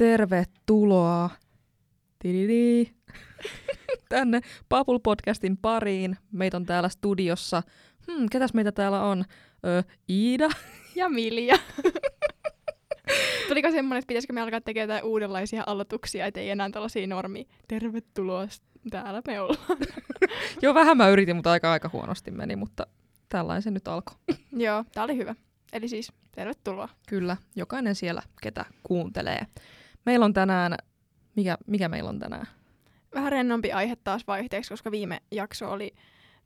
Tervetuloa tididi, tänne Papul Podcastin pariin. Meitä on täällä studiossa. Hmm, ketäs meitä täällä on? Ö, Iida. Ja Milja. Tuliko semmoinen, että pitäisikö me alkaa tekemään jotain uudenlaisia aloituksia, ettei enää tällaisia normi. Tervetuloa, täällä me ollaan. Joo, vähän mä yritin, mutta aika aika huonosti meni, mutta tällainen se nyt alkoi. Joo, tää oli hyvä. Eli siis tervetuloa. Kyllä, jokainen siellä, ketä kuuntelee. Meillä on tänään, mikä, mikä meillä on tänään? Vähän rennompi aihe taas vaihteeksi, koska viime jakso oli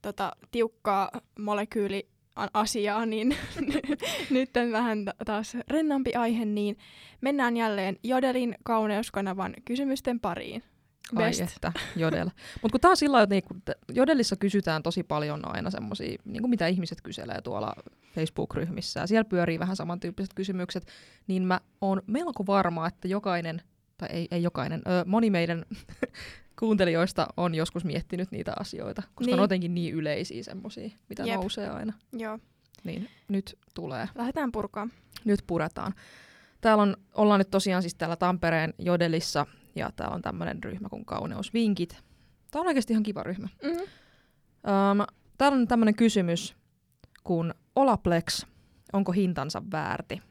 tota, tiukkaa molekyyli asiaa, niin nyt on vähän taas rennompi aihe, niin mennään jälleen Jodelin kauneuskanavan kysymysten pariin. Best. Ai että, Jodel. Mutta kun tää on sillä että niinku, Jodelissa kysytään tosi paljon aina semmoisia, niinku mitä ihmiset kyselee tuolla Facebook-ryhmissä, ja siellä pyörii vähän samantyyppiset kysymykset, niin mä oon melko varma, että jokainen, tai ei, ei jokainen, ö, moni meidän kuuntelijoista on joskus miettinyt niitä asioita, koska niin. on jotenkin niin yleisiä semmoisia, mitä Jep. nousee aina. Joo. Niin nyt tulee. Lähdetään purkaan. Nyt puretaan. Täällä on, ollaan nyt tosiaan siis täällä Tampereen Jodelissa, ja täällä on tämmöinen ryhmä kuin Kauneusvinkit. Tämä on oikeasti ihan kiva ryhmä. Mm-hmm. Um, täällä on tämmöinen kysymys kun Olaplex, onko hintansa väärti?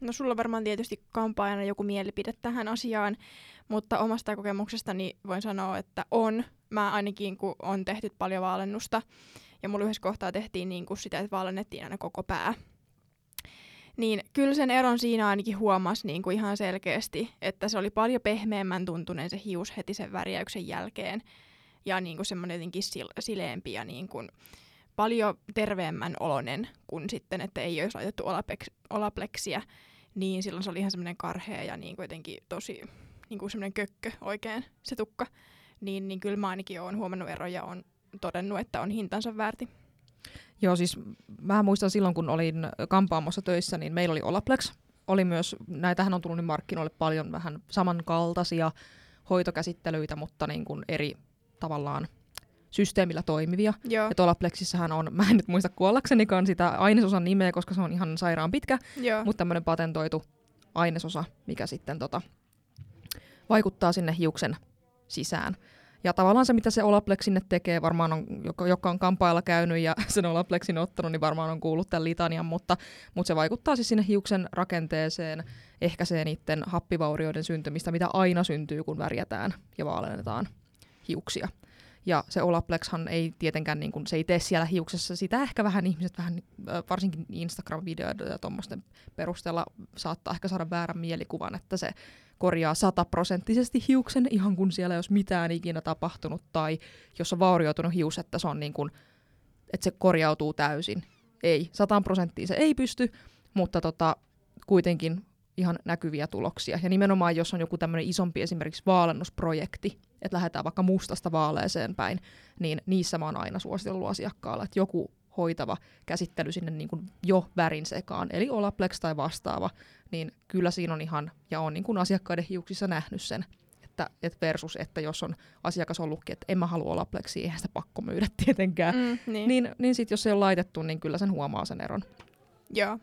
No sulla varmaan tietysti kampaajana joku mielipide tähän asiaan, mutta omasta kokemuksestani voin sanoa, että on. Mä ainakin, kun on tehty paljon vaalennusta, ja mulla yhdessä kohtaa tehtiin niin kuin sitä, että vaalennettiin aina koko pää. Niin kyllä sen eron siinä ainakin huomasi niin kuin ihan selkeästi, että se oli paljon pehmeämmän tuntuneen se hius heti sen värjäyksen jälkeen. Ja niin kuin semmoinen jotenkin sileempi ja niin kuin paljon terveemmän olonen kuin sitten, että ei olisi laitettu olapleksiä. Niin silloin se oli ihan semmoinen karhea ja niin kuin jotenkin tosi niin kuin semmoinen kökkö oikein se tukka. Niin, niin kyllä mä ainakin olen huomannut eroja ja on todennut, että on hintansa väärti. Joo, siis mä muistan silloin, kun olin kampaamossa töissä, niin meillä oli Olaplex. Oli myös, näitähän on tullut niin markkinoille paljon vähän samankaltaisia hoitokäsittelyitä, mutta niin kuin eri tavallaan systeemillä toimivia. Joo. Ja tuolla Plexissähän on, mä en nyt muista kuollaksenikaan sitä ainesosan nimeä, koska se on ihan sairaan pitkä, Joo. mutta tämmöinen patentoitu ainesosa, mikä sitten tota, vaikuttaa sinne hiuksen sisään. Ja tavallaan se, mitä se Olaplex sinne tekee, varmaan on, joka, joka on kampailla käynyt ja sen Olaplexin ottanut, niin varmaan on kuullut tämän litanian, mutta, mutta se vaikuttaa siis sinne hiuksen rakenteeseen, ehkäisee niiden happivaurioiden syntymistä, mitä aina syntyy, kun värjätään ja vaalennetaan hiuksia. Ja se Olaplexhan ei tietenkään, niin kuin, se ei tee siellä hiuksessa sitä. Ehkä vähän ihmiset, vähän, varsinkin Instagram-videoiden ja tuommoisten perusteella saattaa ehkä saada väärän mielikuvan, että se korjaa sataprosenttisesti hiuksen, ihan kun siellä ei olisi mitään ikinä tapahtunut, tai jos on vaurioitunut hius, että se, on niin kuin, että se korjautuu täysin. Ei, sataan prosenttiin se ei pysty, mutta tota, kuitenkin ihan näkyviä tuloksia. Ja nimenomaan, jos on joku tämmöinen isompi esimerkiksi vaalennusprojekti, että lähdetään vaikka mustasta vaaleeseen päin, niin niissä mä oon aina suositellut asiakkaalla, että joku hoitava käsittely sinne niin kuin jo värin sekaan, eli Olaplex tai vastaava, niin kyllä siinä on ihan, ja on niin kuin asiakkaiden hiuksissa nähnyt sen, että, että versus, että jos on asiakas ollutkin, että en mä halua Olaplexia, eihän sitä pakko myydä tietenkään, mm, niin, niin, niin sitten jos se on laitettu, niin kyllä sen huomaa sen eron. Joo.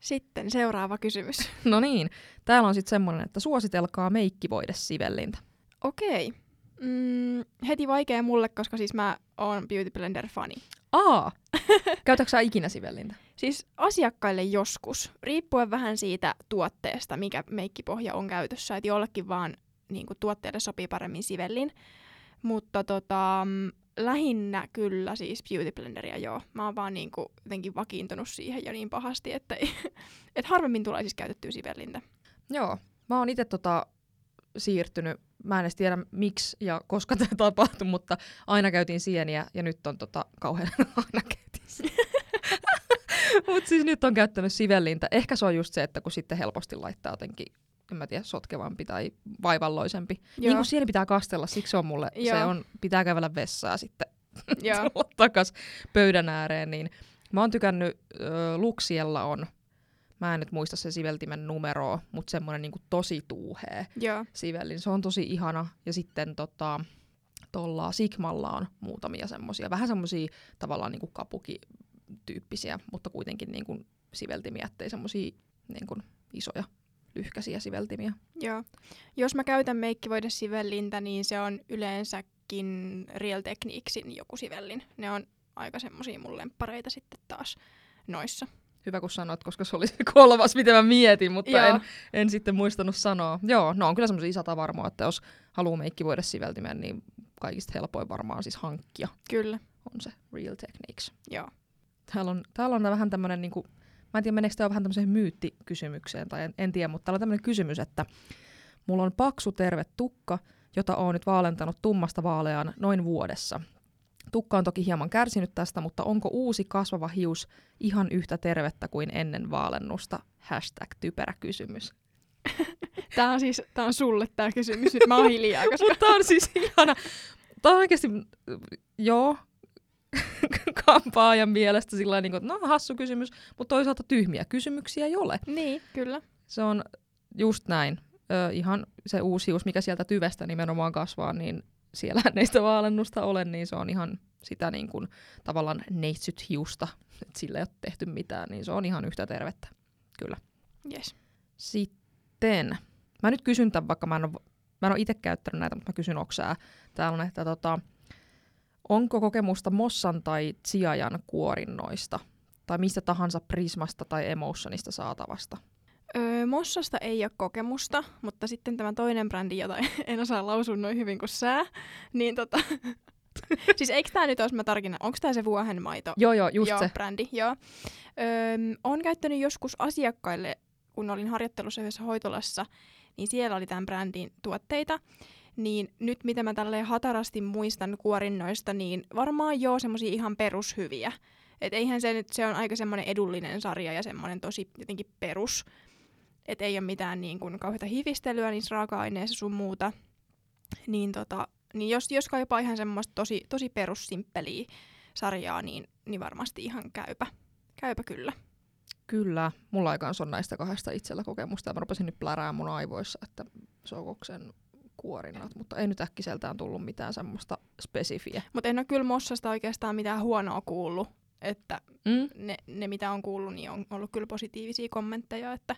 Sitten seuraava kysymys. No niin, täällä on sitten semmoinen, että suositelkaa meikkivoidesivellintä. Okei. Mm, heti vaikea mulle, koska siis mä oon Beauty Blender-fani. Aa! Käytätkö sä ikinä sivellintä? Siis asiakkaille joskus, riippuen vähän siitä tuotteesta, mikä meikkipohja on käytössä. Että jollekin vaan niin kuin, tuotteelle sopii paremmin sivellin. Mutta tota, mm, lähinnä kyllä siis Beauty Blenderia, joo. Mä oon vaan niin kuin, jotenkin vakiintunut siihen jo niin pahasti, että et harvemmin tulee siis käytettyä sivellintä. Joo. Mä oon itse tota, siirtynyt, mä en edes tiedä miksi ja koska tämä tapahtui, mutta aina käytiin sieniä ja nyt on tota, kauhean aina käytiin Mutta siis nyt on käyttänyt sivellintä. Ehkä se on just se, että kun sitten helposti laittaa jotenkin en mä tiedä, sotkevampi tai vaivalloisempi. Joo. Niin kuin sieni pitää kastella, siksi se on mulle, Joo. se on, pitää kävellä vessaa sitten takas pöydän ääreen. Niin mä oon tykännyt, äh, Luxiella on mä en nyt muista se siveltimen numeroa, mutta semmoinen niinku tosi tuuhea Joo. sivellin. Se on tosi ihana. Ja sitten tota, tuolla Sigmalla on muutamia semmoisia, vähän semmoisia tavallaan niinku kapukityyppisiä, mutta kuitenkin niinku siveltimiä, ettei semmoisia niinku isoja lyhkäisiä siveltimiä. Joo. Jos mä käytän meikkivoidesivellintä, niin se on yleensäkin Real Techniquesin joku sivellin. Ne on aika semmosia mun lemppareita sitten taas noissa. Hyvä kun sanoit, koska se oli se kolmas, mitä mä mietin, mutta Joo. en, en sitten muistanut sanoa. Joo, no on kyllä semmoisia satavarmoa, että jos haluaa meikki voida siveltimen, niin kaikista helpoin varmaan siis hankkia Kyllä, on se Real Techniques. joo. Täällä on, täällä on vähän tämmöinen, niin kuin, mä en tiedä meneekö tämä vähän tämmöiseen myyttikysymykseen, tai en, en tiedä, mutta täällä on tämmöinen kysymys, että mulla on paksu terve tukka, jota oon nyt vaalentanut tummasta vaaleaan noin vuodessa. Tukka on toki hieman kärsinyt tästä, mutta onko uusi kasvava hius ihan yhtä tervettä kuin ennen vaalennusta? Hashtag typerä kysymys. Tää on siis, tää on sulle tää kysymys. Nyt mä oon hiljaa, koska Mutta on siis ihana. Tämä on oikeasti, joo, kampaajan mielestä sillä niin kuin, no hassu kysymys, mutta toisaalta tyhmiä kysymyksiä ei ole. Niin, kyllä. Se on just näin. Ö, ihan se uusi hius, mikä sieltä tyvestä nimenomaan kasvaa, niin siellä ei sitä vaalennusta ole, niin se on ihan sitä niin kuin, tavallaan neitsyt hiusta, että sillä ei ole tehty mitään, niin se on ihan yhtä tervettä. Kyllä. Yes. Sitten, mä nyt kysyn tämän, vaikka mä en ole, mä en ole itse käyttänyt näitä, mutta mä kysyn oksää. Täällä on, että tota, onko kokemusta Mossan tai Tsiajan kuorinnoista? Tai mistä tahansa Prismasta tai Emotionista saatavasta? Öö, Mossasta ei ole kokemusta, mutta sitten tämä toinen brändi, jota en osaa lausua noin hyvin kuin sää, niin tota... siis eikö tämä nyt, jos mä tarkinnan, onko tämä se vuohenmaito? Joo, joo, just joo, se. brändi, joo. Öö, on käyttänyt joskus asiakkaille, kun olin harjoittelussa yhdessä hoitolassa, niin siellä oli tämän brändin tuotteita. Niin nyt mitä mä tälleen hatarasti muistan kuorinnoista, niin varmaan joo semmosia ihan perushyviä. Et eihän se nyt, se on aika semmoinen edullinen sarja ja semmoinen tosi jotenkin perus. Et ei ole mitään niin kuin kauheata hivistelyä niissä raaka-aineissa sun muuta. Niin, tota, niin jos, jos kaipaa ihan semmoista tosi, tosi perussimppeliä sarjaa, niin, niin varmasti ihan käypä. Käypä kyllä. Kyllä, mulla ei kanssa on näistä kahdesta itsellä kokemusta, mä rupesin nyt plärää mun aivoissa, että Sokoksen kuorinnat, mutta ei nyt äkkiseltään tullut mitään semmoista spesifiä. Mutta en ole kyllä Mossasta oikeastaan mitään huonoa kuullut. Että Mm? ne, ne, mitä on kuullut, niin on ollut kyllä positiivisia kommentteja, että,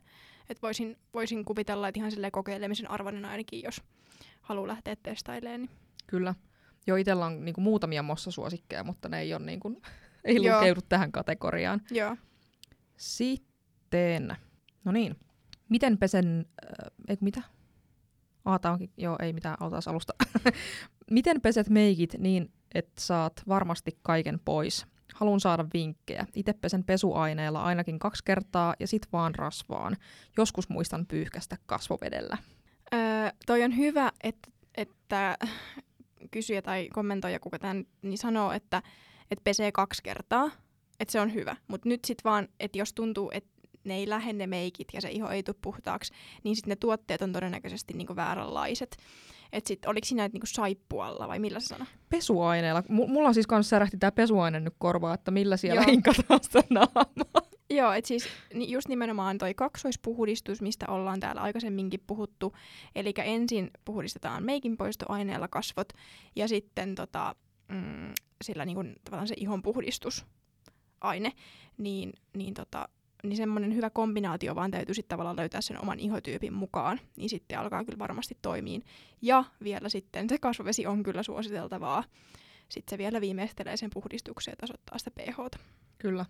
että voisin, voisin kuvitella, että ihan silleen kokeilemisen arvoinen ainakin, jos haluaa lähteä testailemaan. Niin. Kyllä. Jo itsellä on niinku muutamia mossasuosikkeja, mutta ne ei, ole niinku, ei Joo. lukeudu tähän kategoriaan. Joo. Sitten, no niin, miten pesen, äh, ei mitä? Ah, tää onkin, joo, ei mitään, aloitetaan alusta. miten peset meikit niin, että saat varmasti kaiken pois? Haluan saada vinkkejä. Itse pesen pesuaineella ainakin kaksi kertaa ja sit vaan rasvaan. Joskus muistan pyyhkästä kasvovedellä. Öö, toi on hyvä, että, että kysyjä tai kommentoija, kuka tämän niin sanoo, että, että pesee kaksi kertaa. Että se on hyvä. Mutta nyt sitten vaan, että jos tuntuu, että ne ei lähde ne meikit ja se iho ei tule puhtaaksi, niin sitten ne tuotteet on todennäköisesti niinku vääränlaiset. Että sit, oliko siinä niinku saippualla vai millä se sana? Pesuaineella. M- mulla siis kanssa särähti tää pesuaine nyt korvaa, että millä siellä hinkataan sitä naamaa. Joo, että siis just nimenomaan toi kaksoispuhdistus, mistä ollaan täällä aikaisemminkin puhuttu. Eli ensin puhdistetaan meikin poistoaineella kasvot ja sitten tota, mm, sillä niinku, tavallaan se ihon puhdistusaine, niin, niin, tota, niin semmoinen hyvä kombinaatio vaan täytyy sitten tavallaan löytää sen oman ihotyypin mukaan, niin sitten alkaa kyllä varmasti toimiin. Ja vielä sitten se kasvovesi on kyllä suositeltavaa. Sitten se vielä viimeistelee sen puhdistuksen ja tasoittaa sitä pHta. Kyllä.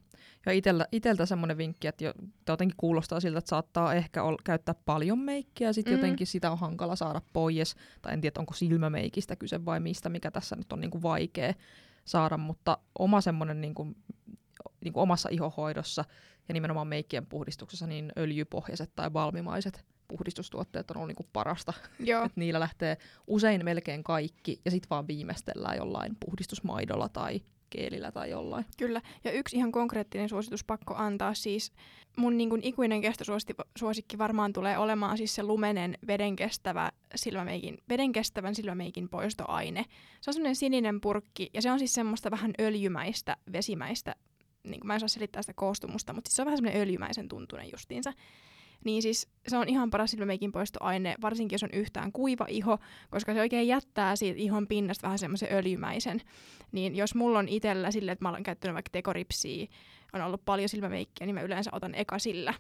Ja itellä, iteltä semmoinen vinkki, että jo, jotenkin kuulostaa siltä, että saattaa ehkä ol, käyttää paljon meikkiä, ja sitten Mm. mm. jotenkin sitä on hankala saada pois. Tai en tiedä, onko silmämeikistä kyse vai mistä, mikä tässä nyt on niinku vaikea saada, mutta oma semmoinen niinku, niinku omassa ihohoidossa ja nimenomaan meikkien puhdistuksessa, niin öljypohjaiset tai valmimaiset puhdistustuotteet on ollut niinku parasta. Joo. Et niillä lähtee usein melkein kaikki, ja sitten vaan viimeistellään jollain puhdistusmaidolla tai keelillä tai jollain. Kyllä. Ja yksi ihan konkreettinen suositus pakko antaa siis. Mun niin kuin ikuinen kestosuosikki varmaan tulee olemaan siis se lumenen vedenkestävä silmämeikin, vedenkestävän silmämeikin poistoaine. Se on semmoinen sininen purkki ja se on siis semmoista vähän öljymäistä, vesimäistä. Niin kuin mä en saa selittää sitä koostumusta, mutta siis se on vähän semmoinen öljymäisen tuntunen justiinsa. Niin siis se on ihan paras silmämeikin poistoaine, varsinkin jos on yhtään kuiva iho, koska se oikein jättää siitä ihon pinnasta vähän semmoisen öljymäisen. Niin jos mulla on itsellä silleen, että mä olen käyttänyt vaikka tekoripsiä, on ollut paljon silmämeikkiä, niin mä yleensä otan eka sillä.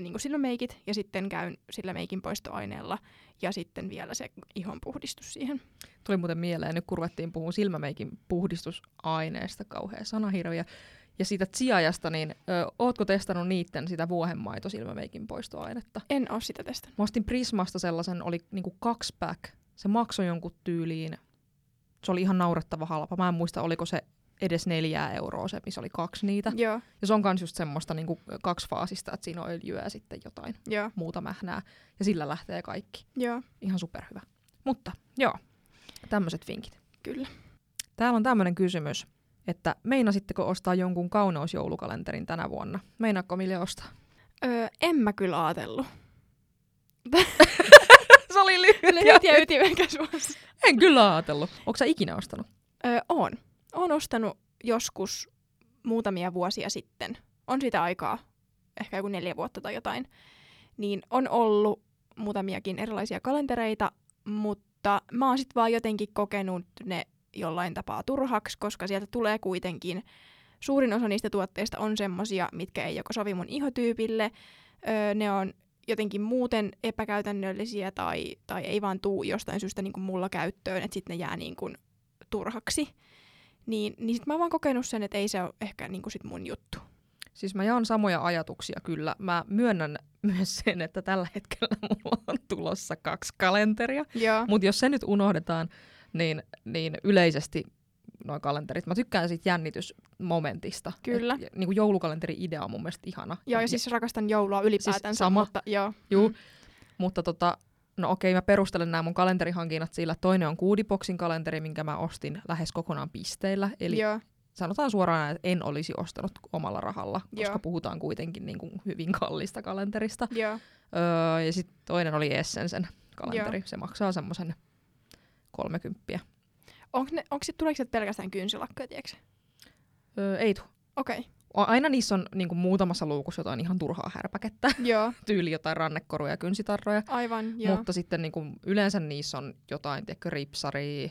niin silmämeikit ja sitten käyn sillä meikin poistoaineella ja sitten vielä se ihon puhdistus siihen. Tuli muuten mieleen, nyt kurvettiin puhua silmämeikin puhdistusaineesta, kauhea sanahirviö. Ja siitä tsiajasta, niin ö, ootko testannut niitten sitä vuohenmaito silmämeikin poistoainetta? En ole sitä testannut. Mä ostin Prismasta sellaisen, oli niinku kaksi pack. Se maksoi jonkun tyyliin, se oli ihan naurettava halpa. Mä en muista, oliko se edes neljää euroa se, missä oli kaksi niitä. Joo, Ja se on kans just semmoista niinku kaksifaasista, että siinä on öljyä ja sitten jotain joo, muuta mähnää. Ja sillä lähtee kaikki. joo, Ihan superhyvä. Mutta joo, tämmöiset vinkit. kyllä. Täällä on tämmöinen kysymys, että meinasitteko ostaa jonkun kauneusjoulukalenterin tänä vuonna? Meinaatko Milja ostaa? Öö, en mä kyllä ajatellut. se oli lyhyt. Lyhyt ja ytimekäs vastaus. En kyllä ajatellut. Onko sä ikinä ostanut? Öö, on. Oon ostanut joskus muutamia vuosia sitten. On siitä aikaa, ehkä joku neljä vuotta tai jotain. Niin on ollut muutamiakin erilaisia kalentereita, mutta mä oon sit vaan jotenkin kokenut ne jollain tapaa turhaksi, koska sieltä tulee kuitenkin suurin osa niistä tuotteista on semmosia, mitkä ei joko sovi mun ihotyypille, öö, ne on jotenkin muuten epäkäytännöllisiä tai, tai ei vaan tuu jostain syystä niin kuin mulla käyttöön, että sitten ne jää niin kuin turhaksi. Niin, niin sit mä oon vaan kokenut sen, että ei se ole ehkä niin kuin sit mun juttu. Siis mä jaan samoja ajatuksia kyllä. Mä myönnän myös sen, että tällä hetkellä mulla on tulossa kaksi kalenteria. Mutta jos se nyt unohdetaan, niin, niin yleisesti noin kalenterit. Mä tykkään siitä jännitysmomentista. Kyllä. Et, niin kuin joulukalenteri-idea on mun mielestä ihana. Joo, ja siis rakastan joulua ylipäätänsä, Siis sama. mutta joo. Juu, Mm. mutta tota, no okei, mä perustelen nämä mun kalenterihankinnat sillä. Toinen on Goodieboxin kalenteri, minkä mä ostin lähes kokonaan pisteillä. Eli Joo, sanotaan suoraan, että en olisi ostanut omalla rahalla, koska Joo. puhutaan kuitenkin niin kuin hyvin kallista kalenterista. joo, Öö, ja sitten toinen oli Essensen kalenteri. Se maksaa semmoisen 30. Onko ne, onko sit, tuleeko sieltä pelkästään kynsilakkoja, tiedätkö? Öö, ei tuu. Okei, okay. Aina niissä on niin kuin muutamassa luukussa jotain ihan turhaa härpäkettä. joo, Tyyli jotain rannekoruja ja kynsitarroja. aivan, joo. Mutta sitten niin kuin, yleensä niissä on jotain, tiedätkö, ripsaria,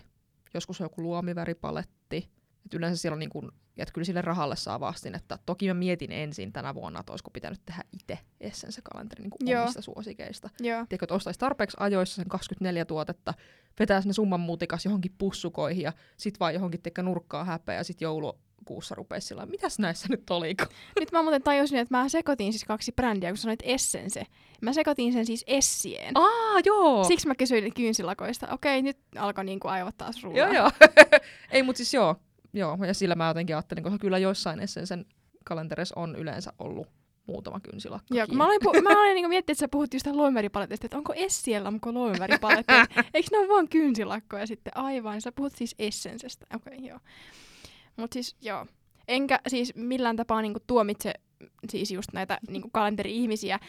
joskus on joku luomiväripaletti. Et yleensä siellä on niin kuin, että kyllä sille rahalle saa vastin, että toki mä mietin ensin tänä vuonna, että olisiko pitänyt tehdä itse Essence-kalenteri niin kuin Joo. omista suosikeista. Tiedätkö, että ostaisi tarpeeksi ajoissa sen 24 tuotetta, vetäisi ne summan mutikas johonkin pussukoihin ja sit vaan johonkin tiedätkö, nurkkaa häpeä ja sit joulukuussa rupeisi sillä mitäs näissä nyt oliko? nyt mä muuten tajusin, että mä sekoitin siis kaksi brändiä, kun sanoit Essence. Mä sekoitin sen siis Essien. Aa, joo! Siksi mä kysyin kynsilakoista. Okei, nyt alkoi niinku aivot taas rullaa. Joo, joo. Ei, mutta siis joo. Joo, ja sillä mä jotenkin ajattelin, koska kyllä joissain Essensen kalentereissa on yleensä ollut muutama kynsilakka. Joo, mä olin, pu- mä olin niinku miettinyt, että sä puhut just loimeripaleteista, että onko Essiellä muka loimeripaletti. Eikö ne ole vaan kynsilakkoja sitten? Aivan, sä puhut siis Essensestä. Okei, okay, joo. Mut siis joo. Enkä siis millään tapaa niinku tuomitse siis just näitä niinku kalenteri-ihmisiä.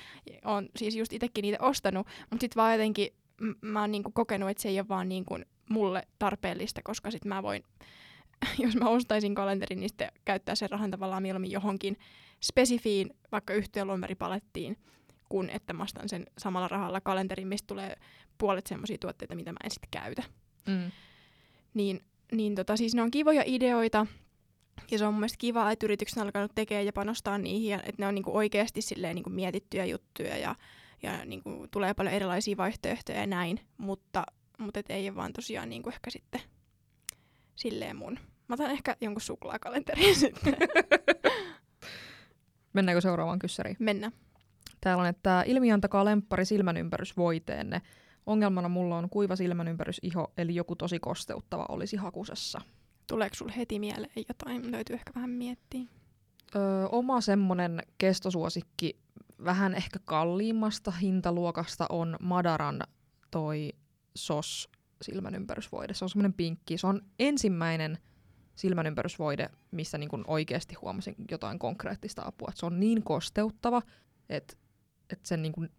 Oon siis just itsekin niitä ostanut, mutta sit vaan jotenkin m- mä oon niinku kokenut, että se ei ole vaan niinku mulle tarpeellista, koska sit mä voin, jos mä ostaisin kalenterin, niin sitten käyttää sen rahan tavallaan mieluummin johonkin spesifiin vaikka yhtiöloimeripalettiin, kun että mä ostan sen samalla rahalla kalenterin, mistä tulee puolet semmoisia tuotteita, mitä mä en sitten käytä. Mm. Niin, niin tota, siis ne on kivoja ideoita, ja se on mun mielestä kiva, että yritykset on alkanut tekemään ja panostaa niihin, ja että ne on niinku oikeasti silleen niinku mietittyjä juttuja, ja, ja niinku tulee paljon erilaisia vaihtoehtoja ja näin, mutta, mutta et ei ole vaan tosiaan niinku ehkä sitten silleen mun. Mä otan ehkä jonkun suklaakalenterin sitten. Mennäänkö seuraavaan kyssäriin? Mennä. Täällä on, että ilmiantakaa lemppari silmänympärys voiteenne. Ongelmana mulla on kuiva silmänympärys-iho, eli joku tosi kosteuttava olisi hakusessa. Tuleeko sulle heti mieleen jotain? Löytyy ehkä vähän miettiä. Öö, oma semmonen kestosuosikki, vähän ehkä kalliimmasta hintaluokasta on Madaran toi SOS silmänympärysvoide. Se on semmoinen pinkki. Se on ensimmäinen silmänympärysvoide, missä niin oikeasti huomasin jotain konkreettista apua. Et se on niin kosteuttava, että et sen niin kuin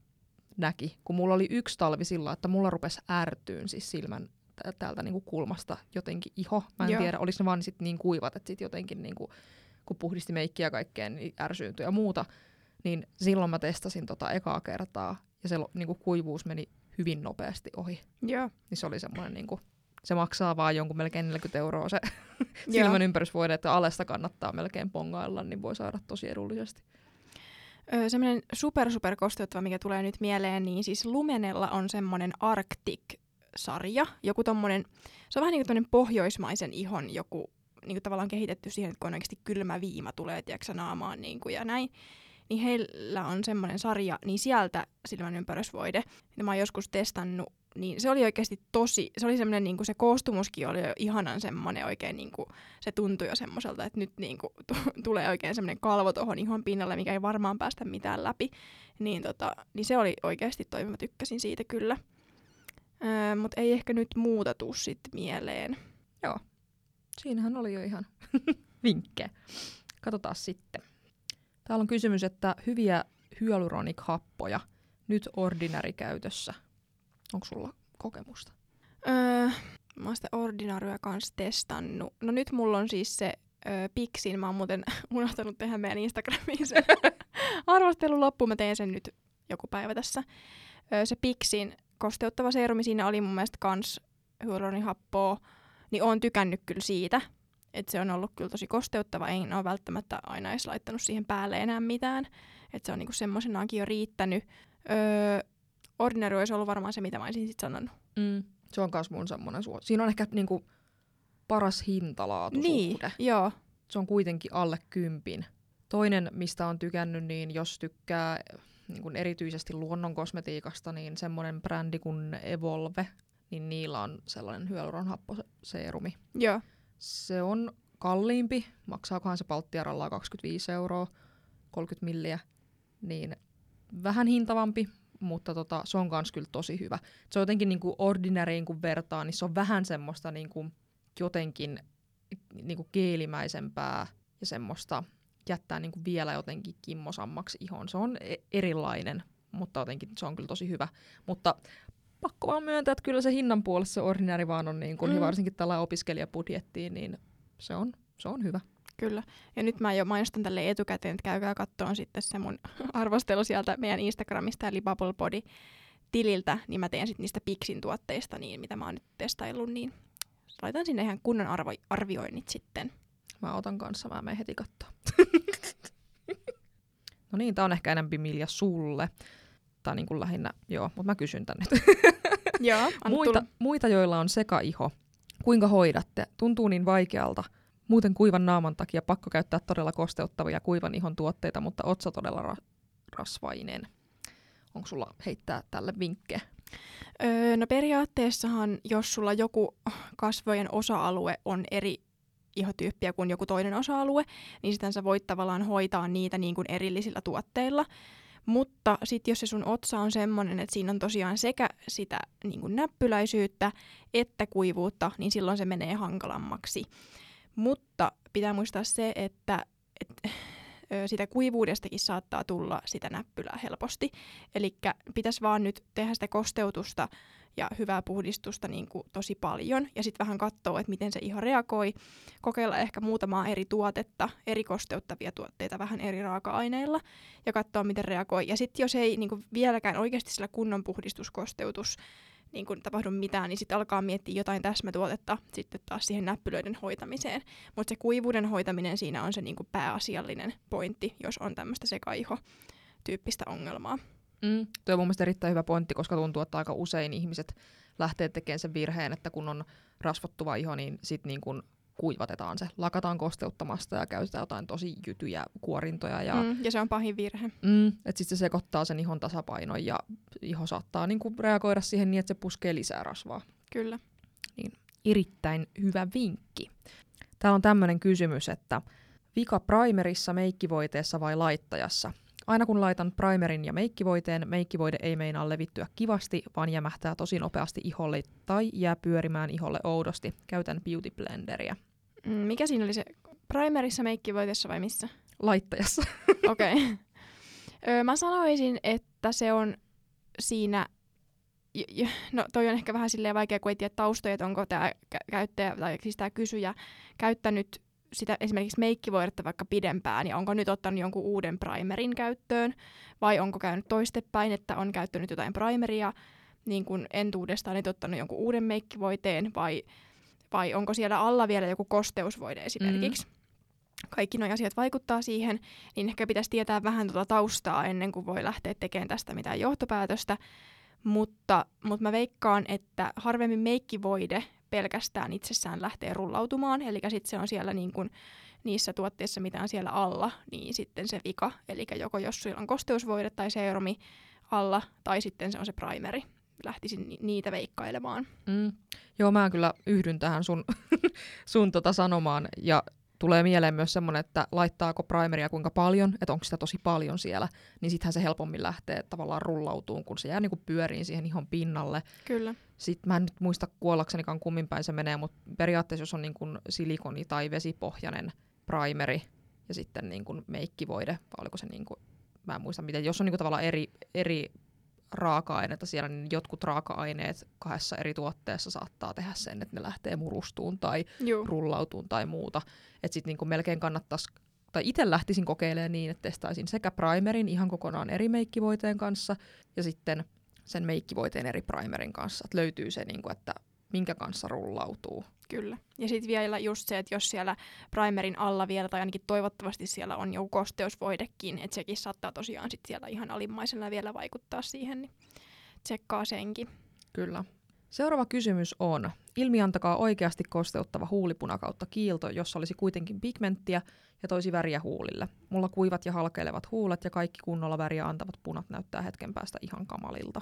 näki. Kun mulla oli yksi talvi sillä, että mulla rupesi ärtyyn siis silmän tä- täältä niin kuin kulmasta jotenkin iho. Mä en Joo. tiedä, oliko ne vaan sit niin kuivat, että sit jotenkin niin kuin, kun puhdisti meikkiä ja kaikkea, niin ärsyyntyi ja muuta. Niin silloin mä testasin tota ekaa kertaa ja se niin kuin kuivuus meni hyvin nopeasti ohi. Joo. Niin se oli semmoinen, niin kuin, se maksaa vaan jonkun melkein 40 euroa se silmän ympärysvoide, että alesta kannattaa melkein pongailla, niin voi saada tosi edullisesti. Öö, semmoinen super super kosteuttava, mikä tulee nyt mieleen, niin siis Lumenella on semmoinen Arctic-sarja. Joku tommonen, se on vähän niin kuin pohjoismaisen ihon joku niin kuin tavallaan kehitetty siihen, että kun on oikeasti kylmä viima tulee, tiedätkö, naamaan niin kuin, ja näin. Niin heillä on semmoinen sarja, niin sieltä silmän ympärysvoide. Ja mä oon joskus testannut niin se oli oikeasti tosi, se oli semmoinen, niin se koostumuskin oli jo ihanan semmoinen oikein, niin kuin, se tuntui jo semmoiselta, että nyt niin kuin, t- tulee oikein semmoinen kalvo tuohon ihon pinnalle, mikä ei varmaan päästä mitään läpi. Niin, tota, niin se oli oikeasti toimiva, mä tykkäsin siitä kyllä. Öö, Mutta ei ehkä nyt muuta tuu sit mieleen. Joo, siinähän oli jo ihan vinkkejä. Katsotaan sitten. Täällä on kysymys, että hyviä hyaluronic-happoja nyt ordinary käytössä – Onko sulla kokemusta? Öö, mä oon sitä Ordinaryä kanssa testannut. No nyt mulla on siis se öö, Pixin. Mä oon muuten unohtanut tehdä meidän Instagramiin se arvostelun loppu. Mä teen sen nyt joku päivä tässä. Öö, se Pixin kosteuttava seerumi, siinä oli mun mielestä kans hyaluronihappoa. Niin oon tykännyt kyllä siitä. Että se on ollut kyllä tosi kosteuttava. En ole välttämättä aina edes laittanut siihen päälle enää mitään. Että se on niinku semmoisenaankin jo riittänyt. Öö, Ordinary olisi ollut varmaan se, mitä mä olisin sitten sanonut. Mm. Se on myös mun semmoinen suo. Siinä on ehkä niinku paras hintalaatu Niin, joo. Se on kuitenkin alle kympin. Toinen, mistä on tykännyt, niin jos tykkää niin kuin erityisesti luonnon kosmetiikasta, niin semmoinen brändi kuin Evolve, niin niillä on sellainen hyaluronhapposeerumi. Joo. Se on kalliimpi, maksaakohan se palttiaralla 25 euroa, 30 milliä, niin vähän hintavampi, mutta tota, se on myös kyllä tosi hyvä. Se on jotenkin niin kuin ordinaryin kun vertaa, niin se on vähän semmoista niin kuin jotenkin niin kuin keelimäisempää ja semmoista jättää niin kuin vielä jotenkin kimmosammaksi ihon. Se on e- erilainen, mutta jotenkin se on kyllä tosi hyvä. Mutta pakko vaan myöntää, että kyllä se hinnan puolessa se ordinary vaan on, niin kuin, mm. varsinkin tällä opiskelijabudjettiin, niin se on, se on hyvä. Kyllä. Ja nyt mä jo mainostan tälle etukäteen, että käykää kattoon sitten se mun arvostelu sieltä meidän Instagramista, eli Bubble Body tililtä, niin mä teen sitten niistä Pixin tuotteista, niin mitä mä oon nyt testaillut, niin laitan sinne ihan kunnon arvo- arvioinnit sitten. Mä otan kanssa, mä menen heti katsoa. no niin, tää on ehkä enemmän Milja sulle. Tai niin kuin lähinnä, joo, mutta mä kysyn tän nyt. joo, muita, muita, joilla on sekaiho, kuinka hoidatte? Tuntuu niin vaikealta Muuten kuivan naaman takia pakko käyttää todella kosteuttavia kuivan ihon tuotteita, mutta otsa todella ra- rasvainen. Onko sulla heittää tälle vinkkejä? Öö, no periaatteessahan, jos sulla joku kasvojen osa-alue on eri ihotyyppiä kuin joku toinen osa-alue, niin sitten sä voit tavallaan hoitaa niitä niin kuin erillisillä tuotteilla. Mutta sitten jos se sun otsa on semmoinen, että siinä on tosiaan sekä sitä niin kuin näppyläisyyttä että kuivuutta, niin silloin se menee hankalammaksi. Mutta pitää muistaa se, että, että sitä kuivuudestakin saattaa tulla sitä näppylää helposti. Eli pitäisi vaan nyt tehdä sitä kosteutusta ja hyvää puhdistusta niin kuin tosi paljon. Ja sitten vähän katsoa, että miten se iho reagoi. Kokeilla ehkä muutamaa eri tuotetta, eri kosteuttavia tuotteita vähän eri raaka-aineilla. Ja katsoa, miten reagoi. Ja sitten jos ei niin kuin vieläkään oikeasti sillä kunnon puhdistuskosteutus niin kun tapahdu mitään, niin sitten alkaa miettiä jotain täsmätuotetta sitten taas siihen näppylöiden hoitamiseen. Mutta se kuivuuden hoitaminen siinä on se niin kuin pääasiallinen pointti, jos on tämmöistä sekaiho-tyyppistä ongelmaa. Mm, tuo on mun mielestä erittäin hyvä pointti, koska tuntuu, että aika usein ihmiset lähtee tekemään sen virheen, että kun on rasvottuva iho, niin sitten niin kun kuivatetaan se, lakataan kosteuttamasta ja käytetään jotain tosi jytyjä kuorintoja. Ja, mm, ja se on pahin virhe. Mm, että sitten se sekoittaa sen ihon tasapainon ja iho saattaa niinku reagoida siihen niin, että se puskee lisää rasvaa. Kyllä. Niin, erittäin hyvä vinkki. Täällä on tämmöinen kysymys, että vika primerissa, meikkivoiteessa vai laittajassa? Aina kun laitan primerin ja meikkivoiteen, meikkivoide ei meinaa levittyä kivasti, vaan jämähtää tosi nopeasti iholle tai jää pyörimään iholle oudosti. Käytän beauty blenderiä. Mm, mikä siinä oli se primerissa, meikkivoiteessa vai missä? Laittajassa. Okei. Okay. mä sanoisin, että se on siinä no toi on ehkä vähän silleen vaikea, kun ei tiedä taustoja, että onko tämä käyttäjä tai siis tämä kysyjä käyttänyt sitä esimerkiksi meikkivoidetta vaikka pidempään, ja onko nyt ottanut jonkun uuden primerin käyttöön, vai onko käynyt toistepäin, että on käyttänyt jotain primeria niin kuin entuudestaan, että ottanut jonkun uuden meikkivoiteen, vai, vai onko siellä alla vielä joku kosteusvoide esimerkiksi. Mm. kaikki nuo asiat vaikuttaa siihen, niin ehkä pitäisi tietää vähän tuota taustaa ennen kuin voi lähteä tekemään tästä mitään johtopäätöstä. Mutta, mutta mä veikkaan, että harvemmin meikkivoide pelkästään itsessään lähtee rullautumaan, eli sitten se on siellä niin kuin niissä tuotteissa, mitä on siellä alla, niin sitten se vika, eli joko jos sulla on kosteusvoide tai seromi alla, tai sitten se on se primeri. Lähtisin niitä veikkailemaan. Mm. Joo, mä kyllä yhdyn tähän sun, sun tota sanomaan, ja tulee mieleen myös semmoinen, että laittaako primeria kuinka paljon, että onko sitä tosi paljon siellä, niin sittenhän se helpommin lähtee tavallaan rullautuun, kun se jää niinku pyöriin siihen ihon pinnalle. Kyllä. Sitten mä en nyt muista kuollaksenikaan kummin päin se menee, mutta periaatteessa jos on niinku silikoni- tai vesipohjainen primeri ja sitten niinku meikkivoide, vai oliko se niinku, mä en muista miten, jos on niinku tavallaan eri, eri raaka-aineita siellä, niin jotkut raaka-aineet kahdessa eri tuotteessa saattaa tehdä sen, että ne lähtee murustuun tai Juu. rullautuun tai muuta. Että sitten niinku melkein kannattaisi, tai itse lähtisin kokeilemaan niin, että testaisin sekä primerin ihan kokonaan eri meikkivoiteen kanssa ja sitten sen meikkivoiteen eri primerin kanssa. Että löytyy se, niinku, että minkä kanssa rullautuu. Kyllä. Ja sitten vielä just se, että jos siellä primerin alla vielä, tai ainakin toivottavasti siellä on joku kosteusvoidekin, että sekin saattaa tosiaan sitten siellä ihan alimmaisella vielä vaikuttaa siihen, niin tsekkaa senkin. Kyllä. Seuraava kysymys on, ilmiantakaa oikeasti kosteuttava huulipuna kautta kiilto, jossa olisi kuitenkin pigmenttiä ja toisi väriä huulille. Mulla kuivat ja halkeilevat huulet ja kaikki kunnolla väriä antavat punat näyttää hetken päästä ihan kamalilta.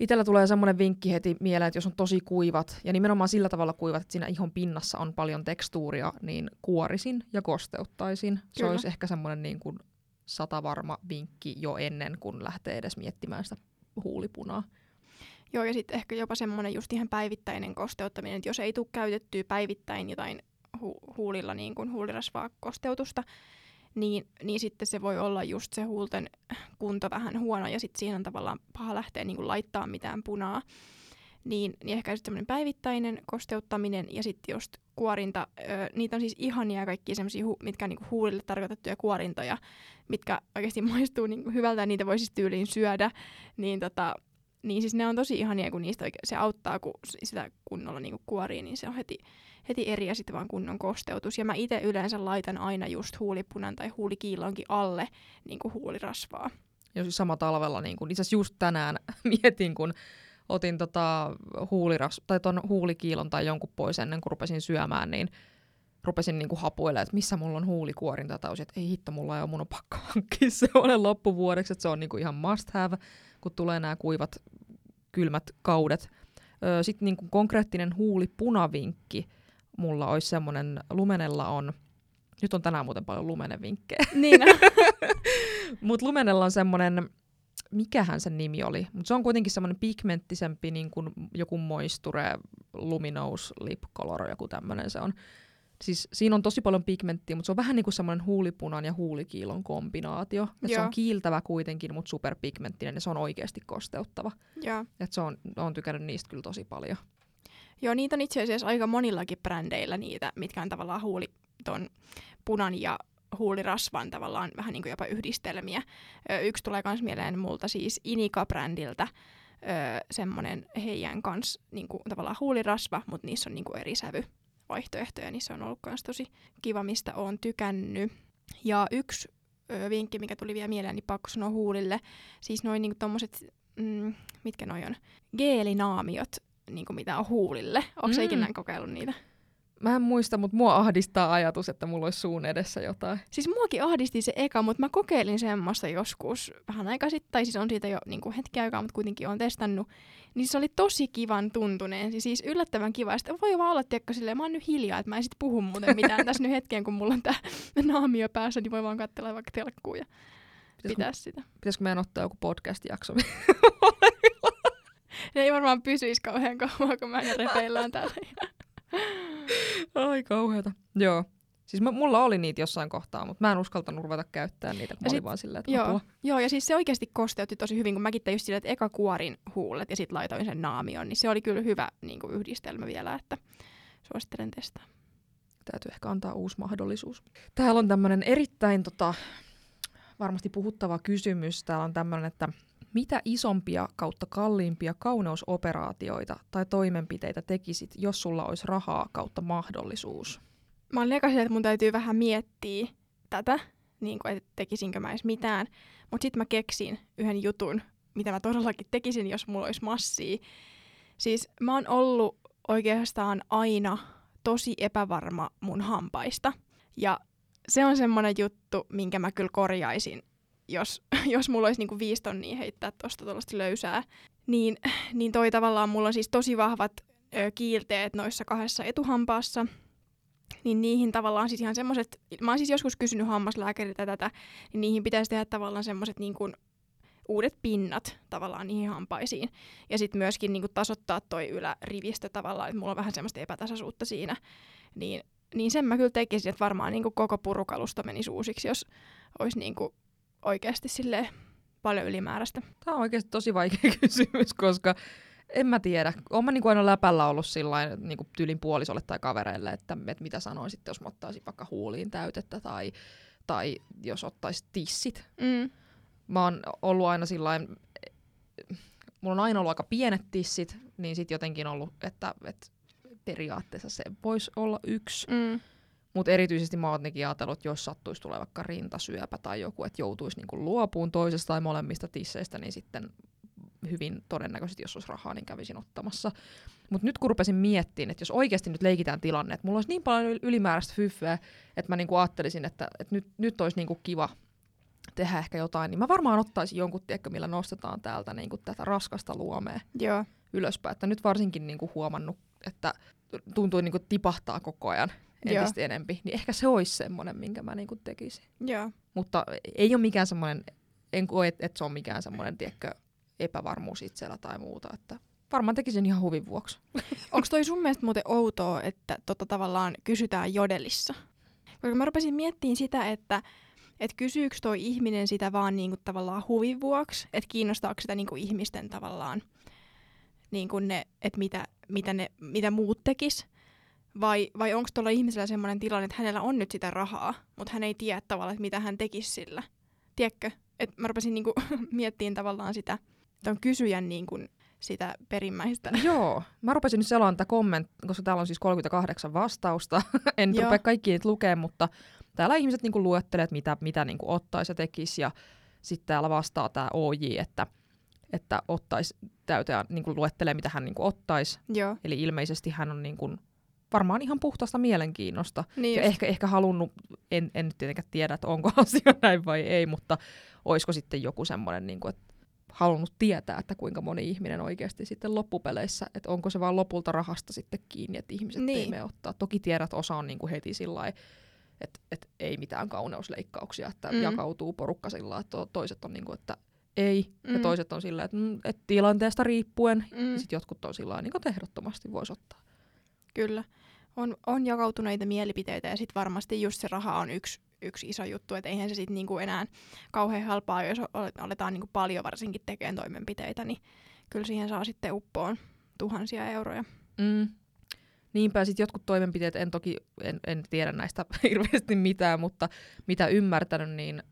Itellä tulee semmoinen vinkki heti mieleen, että jos on tosi kuivat, ja nimenomaan sillä tavalla kuivat, että siinä ihon pinnassa on paljon tekstuuria, niin kuorisin ja kosteuttaisin. Kyllä. Se olisi ehkä semmoinen niin kuin satavarma vinkki jo ennen kuin lähtee edes miettimään sitä huulipunaa. Joo, ja sitten ehkä jopa semmoinen just ihan päivittäinen kosteuttaminen, että jos ei tule käytettyä päivittäin jotain hu- huulilla niin kuin huulirasvaa kosteutusta, niin, niin sitten se voi olla just se huulten kunto vähän huono ja sitten siihen on tavallaan paha lähteä niin laittaa mitään punaa. Niin, niin ehkä sitten semmoinen päivittäinen kosteuttaminen ja sitten just kuorinta. Ö, niitä on siis ihania kaikki semmoisia, hu- mitkä on niinku huulille tarkoitettuja kuorintoja, mitkä oikeasti maistuu niinku hyvältä ja niitä voi siis tyyliin syödä. Niin, tota, niin siis ne on tosi ihania, kun niistä oikein, se auttaa, kun sitä kunnolla niinku kuorii, niin se on heti, heti eri ja sitten vaan kunnon kosteutus. Ja mä itse yleensä laitan aina just huulipunan tai huulikiilonkin alle niin kuin huulirasvaa. Joo, siis sama talvella, niin kuin, itse asiassa just tänään mietin, kun otin tota huuliras, tai ton huulikiilon tai jonkun pois ennen kuin rupesin syömään, niin rupesin niinku hapuilemaan, että missä mulla on huulikuorinta, tai että ei hitto, mulla ei ole, mun on pakko hankkia semmoinen loppuvuodeksi, että se on niinku ihan must have, kun tulee nämä kuivat, kylmät kaudet. Sitten niinku konkreettinen huulipunavinkki, mulla olisi semmoinen, Lumenella on, nyt on tänään muuten paljon Lumenen vinkkejä. Niin Mutta Lumenella on semmoinen, mikähän sen nimi oli, mutta se on kuitenkin semmoinen pigmenttisempi, niin kuin joku Moisture Luminous Lip Color, joku tämmöinen se on. Siis siinä on tosi paljon pigmenttiä, mutta se on vähän niin kuin semmoinen huulipunan ja huulikiilon kombinaatio. Et se on kiiltävä kuitenkin, mutta superpigmenttinen ja se on oikeasti kosteuttava. Joo. Et se on, on tykännyt niistä kyllä tosi paljon. Joo, niitä on itse asiassa aika monillakin brändeillä niitä, mitkä on tavallaan huuli ton punan ja huulirasvan tavallaan vähän niin kuin jopa yhdistelmiä. Ö, yksi tulee myös mieleen multa siis Inika-brändiltä, semmoinen heidän kanssa niin kuin, tavallaan huulirasva, mutta niissä on niin kuin eri sävyvaihtoehtoja, niin se on ollut myös tosi kiva, mistä olen tykännyt. Ja yksi ö, vinkki, mikä tuli vielä mieleen, niin pakko sanoa huulille, siis noin niin tommoset, mm, mitkä noin on, geelinaamiot, niin kuin mitä on huulille. Onko mm. ikinä kokeillut niitä? Mä en muista, mutta mua ahdistaa ajatus, että mulla olisi suun edessä jotain. Siis muakin ahdisti se eka, mutta mä kokeilin semmoista joskus vähän aika sitten, tai siis on siitä jo niin kuin hetki aikaa, mutta kuitenkin on testannut. Niin se oli tosi kivan tuntuneen, siis, siis yllättävän kiva. Sitten voi vaan olla, tiedätkö, silleen, mä oon nyt hiljaa, että mä en sit puhu muuten mitään tässä nyt hetken, kun mulla on tää naamio päässä, niin voi vaan katsella vaikka telkkuun ja pitää sitä. Pitäisikö meidän ottaa joku podcast-jakso? ne ei varmaan pysyisi kauhean kauan, kun mä repeillään täällä. Ai kauheata. Joo. Siis mä, mulla oli niitä jossain kohtaa, mutta mä en uskaltanut ruveta käyttää niitä, kun sit, vaan silleen, että joo, joo, ja siis se oikeasti kosteutti tosi hyvin, kun mäkin tein just silleen, että eka kuorin huulet ja sitten laitoin sen naamion, niin se oli kyllä hyvä niin kuin yhdistelmä vielä, että suosittelen testaa. Täytyy ehkä antaa uusi mahdollisuus. Täällä on tämmöinen erittäin tota, varmasti puhuttava kysymys. Täällä on tämmöinen, että mitä isompia kautta kalliimpia kauneusoperaatioita tai toimenpiteitä tekisit, jos sulla olisi rahaa kautta mahdollisuus? mä olin eka että mun täytyy vähän miettiä tätä, niin kuin, että tekisinkö mä edes mitään. Mutta sitten mä keksin yhden jutun, mitä mä todellakin tekisin, jos mulla olisi massia. Siis mä oon ollut oikeastaan aina tosi epävarma mun hampaista. Ja se on semmoinen juttu, minkä mä kyllä korjaisin, jos, jos mulla olisi niinku viisi tonnia heittää tosta tuollaista löysää. Niin, niin toi tavallaan mulla on siis tosi vahvat ö, kiilteet noissa kahdessa etuhampaassa. Niin niihin tavallaan siis ihan semmoiset, mä oon siis joskus kysynyt hammaslääkäriltä tätä, niin niihin pitäisi tehdä tavallaan semmoiset niin kuin uudet pinnat tavallaan niihin hampaisiin. Ja sitten myöskin niin kuin tasoittaa toi ylärivistö tavallaan, että mulla on vähän semmoista epätasaisuutta siinä. Niin, niin sen mä kyllä tekisin, että varmaan niin kuin koko purukalusta menisi uusiksi, jos olisi niin kuin oikeasti silleen paljon ylimääräistä. Tämä on oikeasti tosi vaikea kysymys, koska en mä tiedä. Olen mä niinku aina läpällä ollut sillä niinku tyylin puolisolle tai kavereille, että, että mitä sanoisit, jos mä ottaisin vaikka huuliin täytettä tai, tai jos ottaisit tissit. Mm. Mä oon ollut aina sillä mulla on aina ollut aika pienet tissit, niin sitten jotenkin ollut, että, että periaatteessa se voisi olla yksi. Mm. Mutta erityisesti mä oon ajatellut, että jos sattuisi tulee vaikka rintasyöpä tai joku, että joutuisi niinku luopuun toisesta tai molemmista tisseistä, niin sitten hyvin todennäköisesti, jos olisi rahaa, niin kävisin ottamassa. Mutta nyt kun rupesin miettimään, että jos oikeasti nyt leikitään tilanne, että mulla olisi niin paljon ylimääräistä fyffeä, että mä niinku ajattelisin, että, että nyt, nyt olisi niinku kiva tehdä ehkä jotain, niin mä varmaan ottaisin jonkun, tiedätkö, millä nostetaan täältä niinku tätä raskasta luomea Joo. ylöspäin. Että nyt varsinkin niinku huomannut, että tuntuu niinku tipahtaa koko ajan entistä enempi, niin ehkä se olisi semmoinen, minkä mä niinku tekisin. Joo. Mutta ei ole mikään semmoinen, en koe, että et se on mikään semmoinen, tiedätkö, epävarmuus itsellä tai muuta, että varmaan tekisin ihan huvin vuoksi. Onko toi sun mielestä muuten outoa, että tota tavallaan kysytään jodelissa? Koska mä rupesin miettimään sitä, että et kysyykö toi ihminen sitä vaan niinku tavallaan huvin vuoksi, että kiinnostaako sitä niinku ihmisten tavallaan, niinku ne, että mitä, mitä, ne, mitä muut tekis, vai, vai onko tuolla ihmisellä sellainen tilanne, että hänellä on nyt sitä rahaa, mutta hän ei tiedä tavallaan, että mitä hän tekisi sillä. Tiedätkö? Et mä rupesin niinku miettimään tavallaan sitä, ton kysyjän niin kuin sitä perimmäistä. Joo, mä rupesin nyt selaamaan tätä kommenttia, koska täällä on siis 38 vastausta. en Joo. rupea kaikki niitä lukemaan, mutta täällä ihmiset niin luettelee, että mitä, mitä niin ottaisi ja tekisi. Ja sitten täällä vastaa tämä OJ, että, että ottaisi täyteen, niin luettelee, mitä hän niin ottaisi. Joo. Eli ilmeisesti hän on niin kuin, varmaan ihan puhtaasta mielenkiinnosta. Niin ja ehkä, ehkä halunnut, en, en nyt tietenkään tiedä, että onko asia näin vai ei, mutta olisiko sitten joku semmoinen, niin kuin, että halunnut tietää, että kuinka moni ihminen oikeasti sitten loppupeleissä, että onko se vaan lopulta rahasta sitten kiinni, että ihmiset niin. ei me ottaa. Toki tiedät, osa on niinku heti sillä että et ei mitään kauneusleikkauksia, että mm. jakautuu porukka sillä että toiset on niinku, että ei, mm. ja toiset on sillä että mm, et tilanteesta riippuen, mm. ja sitten jotkut on sillä niin että ehdottomasti voisi ottaa. Kyllä. On, on jakautuneita mielipiteitä ja sitten varmasti just se raha on yksi yksi iso juttu, että eihän se sitten niinku enää kauhean halpaa, jos aletaan niinku paljon varsinkin tekemään toimenpiteitä, niin kyllä siihen saa sitten uppoon tuhansia euroja. Mm. Niinpä sitten jotkut toimenpiteet, en toki en, en tiedä näistä hirveästi mitään, mutta mitä ymmärtänyt, niin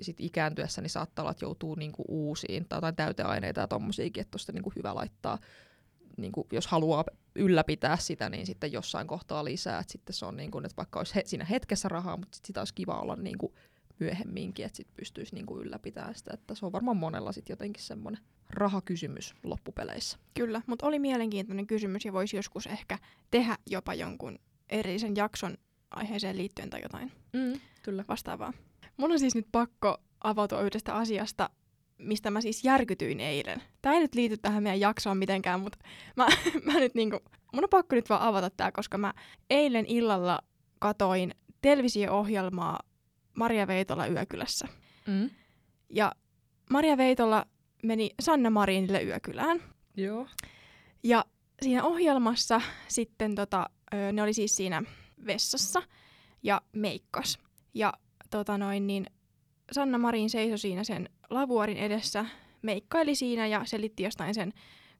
sit ikääntyessä niin saattaa olla, että joutuu niinku uusiin tai jotain täyteaineita ja tommosiakin, että on niinku hyvä laittaa niin kuin, jos haluaa ylläpitää sitä, niin sitten jossain kohtaa lisää. Et sitten se on niin kuin, että vaikka olisi he, siinä hetkessä rahaa, mutta sit sitä olisi kiva olla niin kuin myöhemminkin, että sitten pystyisi niin kuin ylläpitämään sitä. Että se on varmaan monella sitten jotenkin semmoinen rahakysymys loppupeleissä. Kyllä, mutta oli mielenkiintoinen kysymys ja voisi joskus ehkä tehdä jopa jonkun erillisen jakson aiheeseen liittyen tai jotain mm, kyllä. vastaavaa. Mun on siis nyt pakko avautua yhdestä asiasta, mistä mä siis järkytyin eilen. Tämä ei nyt liity tähän meidän jaksoon mitenkään, mutta mä, mä nyt niinku, mun on pakko nyt vaan avata tää, koska mä eilen illalla katoin televisio-ohjelmaa Maria Veitola Yökylässä. Mm. Ja Maria Veitola meni Sanna Marinille Yökylään. Joo. Ja siinä ohjelmassa sitten tota, ne oli siis siinä vessassa ja meikkas. Ja tota noin, niin Sanna Marin seisoi siinä sen lavuorin edessä, meikkaili siinä ja selitti jostain sen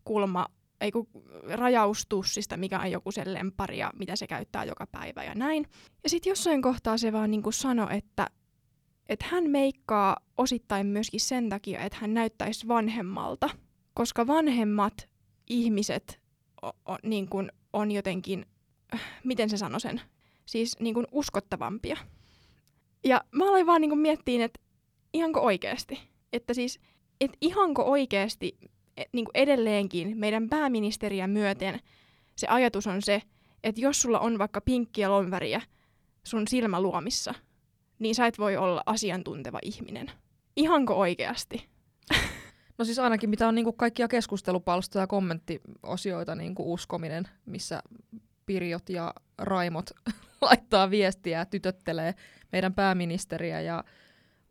kulma, ei kun rajaustussista, mikä on joku sen lempari ja mitä se käyttää joka päivä ja näin. Ja sitten jossain kohtaa se vaan niin sanoi, että, että hän meikkaa osittain myöskin sen takia, että hän näyttäisi vanhemmalta, koska vanhemmat ihmiset o, o, niin kuin on jotenkin, miten se sanoi sen, siis niin kuin uskottavampia. Ja mä aloin vaan niin miettiin, että ihanko oikeasti? Että siis, että ihanko oikeasti niin kuin edelleenkin meidän pääministeriä myöten se ajatus on se, että jos sulla on vaikka pinkkiä lonväriä sun silmäluomissa, niin sä et voi olla asiantunteva ihminen. Ihanko oikeasti? No siis ainakin mitä on niinku kaikkia keskustelupalstoja ja kommenttiosioita niinku uskominen, missä Pirjot ja Raimot laittaa viestiä ja tytöttelee meidän pääministeriä ja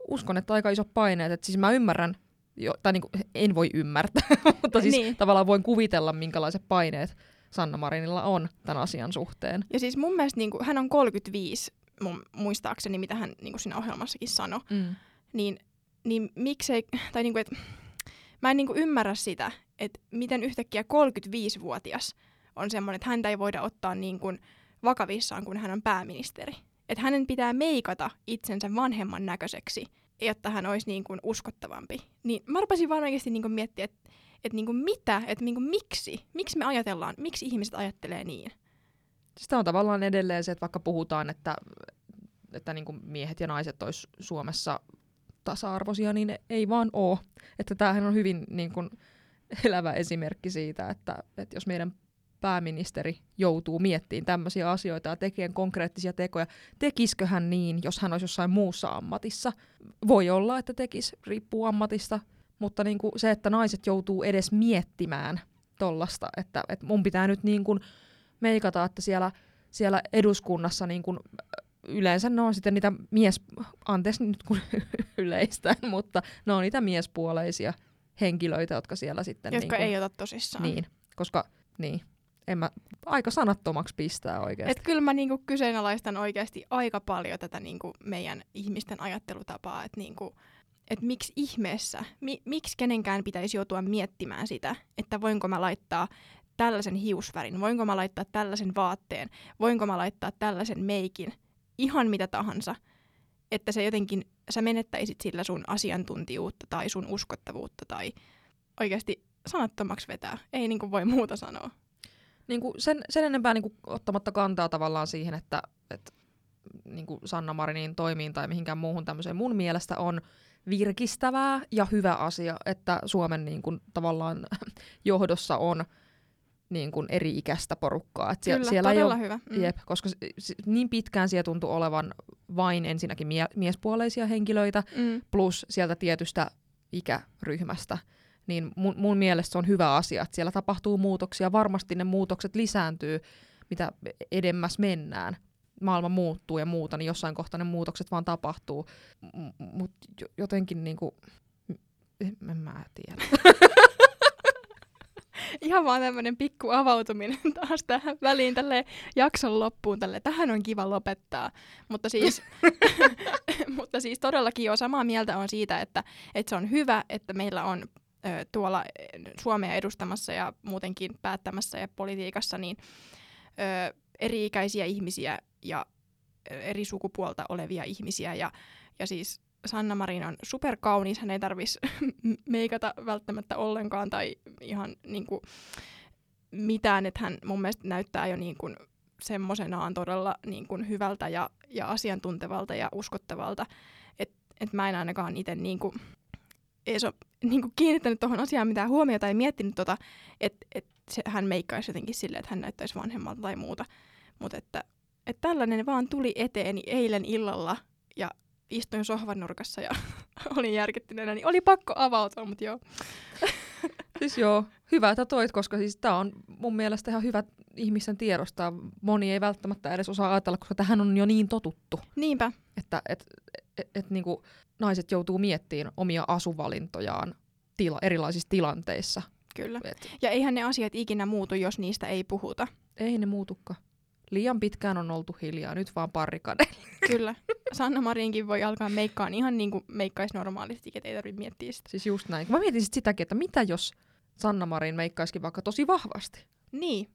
uskon, että aika iso paineet. Et siis mä ymmärrän, jo, tai niinku, en voi ymmärtää, mutta siis niin. tavallaan voin kuvitella, minkälaiset paineet Sanna Marinilla on tämän asian suhteen. Ja siis mun mielestä niinku, hän on 35, mun, muistaakseni, mitä hän niinku siinä ohjelmassakin sanoi. Mm. Niin, niin miksei, tai niinku, et, mä en niinku ymmärrä sitä, että miten yhtäkkiä 35-vuotias on semmoinen, että häntä ei voida ottaa niin kuin vakavissaan, kun hän on pääministeri. Että hänen pitää meikata itsensä vanhemman näköiseksi, jotta hän olisi niin kuin uskottavampi. Niin mä rupesin vaan oikeasti niin kuin miettiä, että että niin kuin mitä, että niin kuin miksi, miksi me ajatellaan, miksi ihmiset ajattelee niin. Sitä on tavallaan edelleen se, että vaikka puhutaan, että, että niin kuin miehet ja naiset olisi Suomessa tasa-arvoisia, niin ei vaan ole. Että tämähän on hyvin niin kuin elävä esimerkki siitä, että, että jos meidän pääministeri joutuu miettimään tämmöisiä asioita ja tekemään konkreettisia tekoja. Tekisikö hän niin, jos hän olisi jossain muussa ammatissa? Voi olla, että tekisi, riippuu ammatista, mutta niin kuin se, että naiset joutuu edes miettimään tollasta, että, että mun pitää nyt niin kuin meikata, että siellä, siellä eduskunnassa niin kuin yleensä ne on sitten niitä mies, anteeksi nyt kun yleistään, mutta ne on niitä miespuoleisia henkilöitä, jotka siellä sitten... Jotka niin kuin, ei ota tosissaan. Niin, koska niin, en mä, aika sanattomaksi pistää oikeasti. Et kyllä mä niinku kyseenalaistan oikeasti aika paljon tätä niinku meidän ihmisten ajattelutapaa, että niinku, et miksi ihmeessä, mi, miksi kenenkään pitäisi joutua miettimään sitä, että voinko mä laittaa tällaisen hiusvärin, voinko mä laittaa tällaisen vaatteen, voinko mä laittaa tällaisen meikin, ihan mitä tahansa, että se jotenkin, sä menettäisit sillä sun asiantuntijuutta tai sun uskottavuutta tai oikeasti sanattomaksi vetää. Ei niin kuin voi muuta sanoa niin kuin sen, sen enempää niin kuin ottamatta kantaa tavallaan siihen, että, että niin kuin Sanna Marinin toimiin tai mihinkään muuhun tämmöiseen mun mielestä on virkistävää ja hyvä asia, että Suomen niin kuin, tavallaan johdossa on niin kuin eri-ikäistä porukkaa. Et Kyllä, siellä todella ei ole, hyvä. Mm. Jep, koska niin pitkään siellä tuntui olevan vain ensinnäkin mie- miespuoleisia henkilöitä, mm. plus sieltä tietystä ikäryhmästä niin mun, mun mielestä se on hyvä asia, että siellä tapahtuu muutoksia. Varmasti ne muutokset lisääntyy, mitä edemmäs mennään. Maailma muuttuu ja muuta, niin jossain kohtaa ne muutokset vaan tapahtuu. Mutta jotenkin niinku, en mä tiedä. Ihan vaan tämmöinen pikku avautuminen taas tähän väliin tälle jakson loppuun. Tälle. Tähän on kiva lopettaa. Mutta siis, mutta siis todellakin jo samaa mieltä on siitä, että, että se on hyvä, että meillä on tuolla Suomea edustamassa ja muutenkin päättämässä ja politiikassa, niin eri-ikäisiä ihmisiä ja eri sukupuolta olevia ihmisiä. Ja, ja siis Sanna Marin on superkaunis, hän ei tarvitsisi meikata välttämättä ollenkaan tai ihan niin kuin, mitään, että hän mun mielestä näyttää jo niin kuin, semmoisenaan todella niin kuin, hyvältä ja, ja asiantuntevalta ja uskottavalta, että et mä en ainakaan itse niin kuin, edes ole niin kuin kiinnittänyt tuohon asiaan mitään huomiota tai miettinyt, tota, että et hän meikkaisi jotenkin silleen, että hän näyttäisi vanhemmalta tai muuta. Mutta että, että tällainen vaan tuli eteeni eilen illalla ja istuin sohvan nurkassa ja olin järkyttyneenä, niin oli pakko avautua, mutta joo. siis joo, hyvä, että toit, koska siis tämä on mun mielestä ihan hyvä ihmisen tiedostaa. Moni ei välttämättä edes osaa ajatella, koska tähän on jo niin totuttu. Niinpä. Että et, et, et, et, niinku, naiset joutuu miettimään omia asuvalintojaan tila, erilaisissa tilanteissa. Kyllä. Et. Ja eihän ne asiat ikinä muutu, jos niistä ei puhuta. Ei ne muutukaan. Liian pitkään on oltu hiljaa, nyt vaan parikade. Kyllä. Sanna Marinkin voi alkaa meikkaan ihan niin kuin meikkaisi normaalisti, että ei tarvitse miettiä sitä. Siis just näin. Mä mietin sit sitäkin, että mitä jos Sanna Marin meikkaisikin vaikka tosi vahvasti? Niin.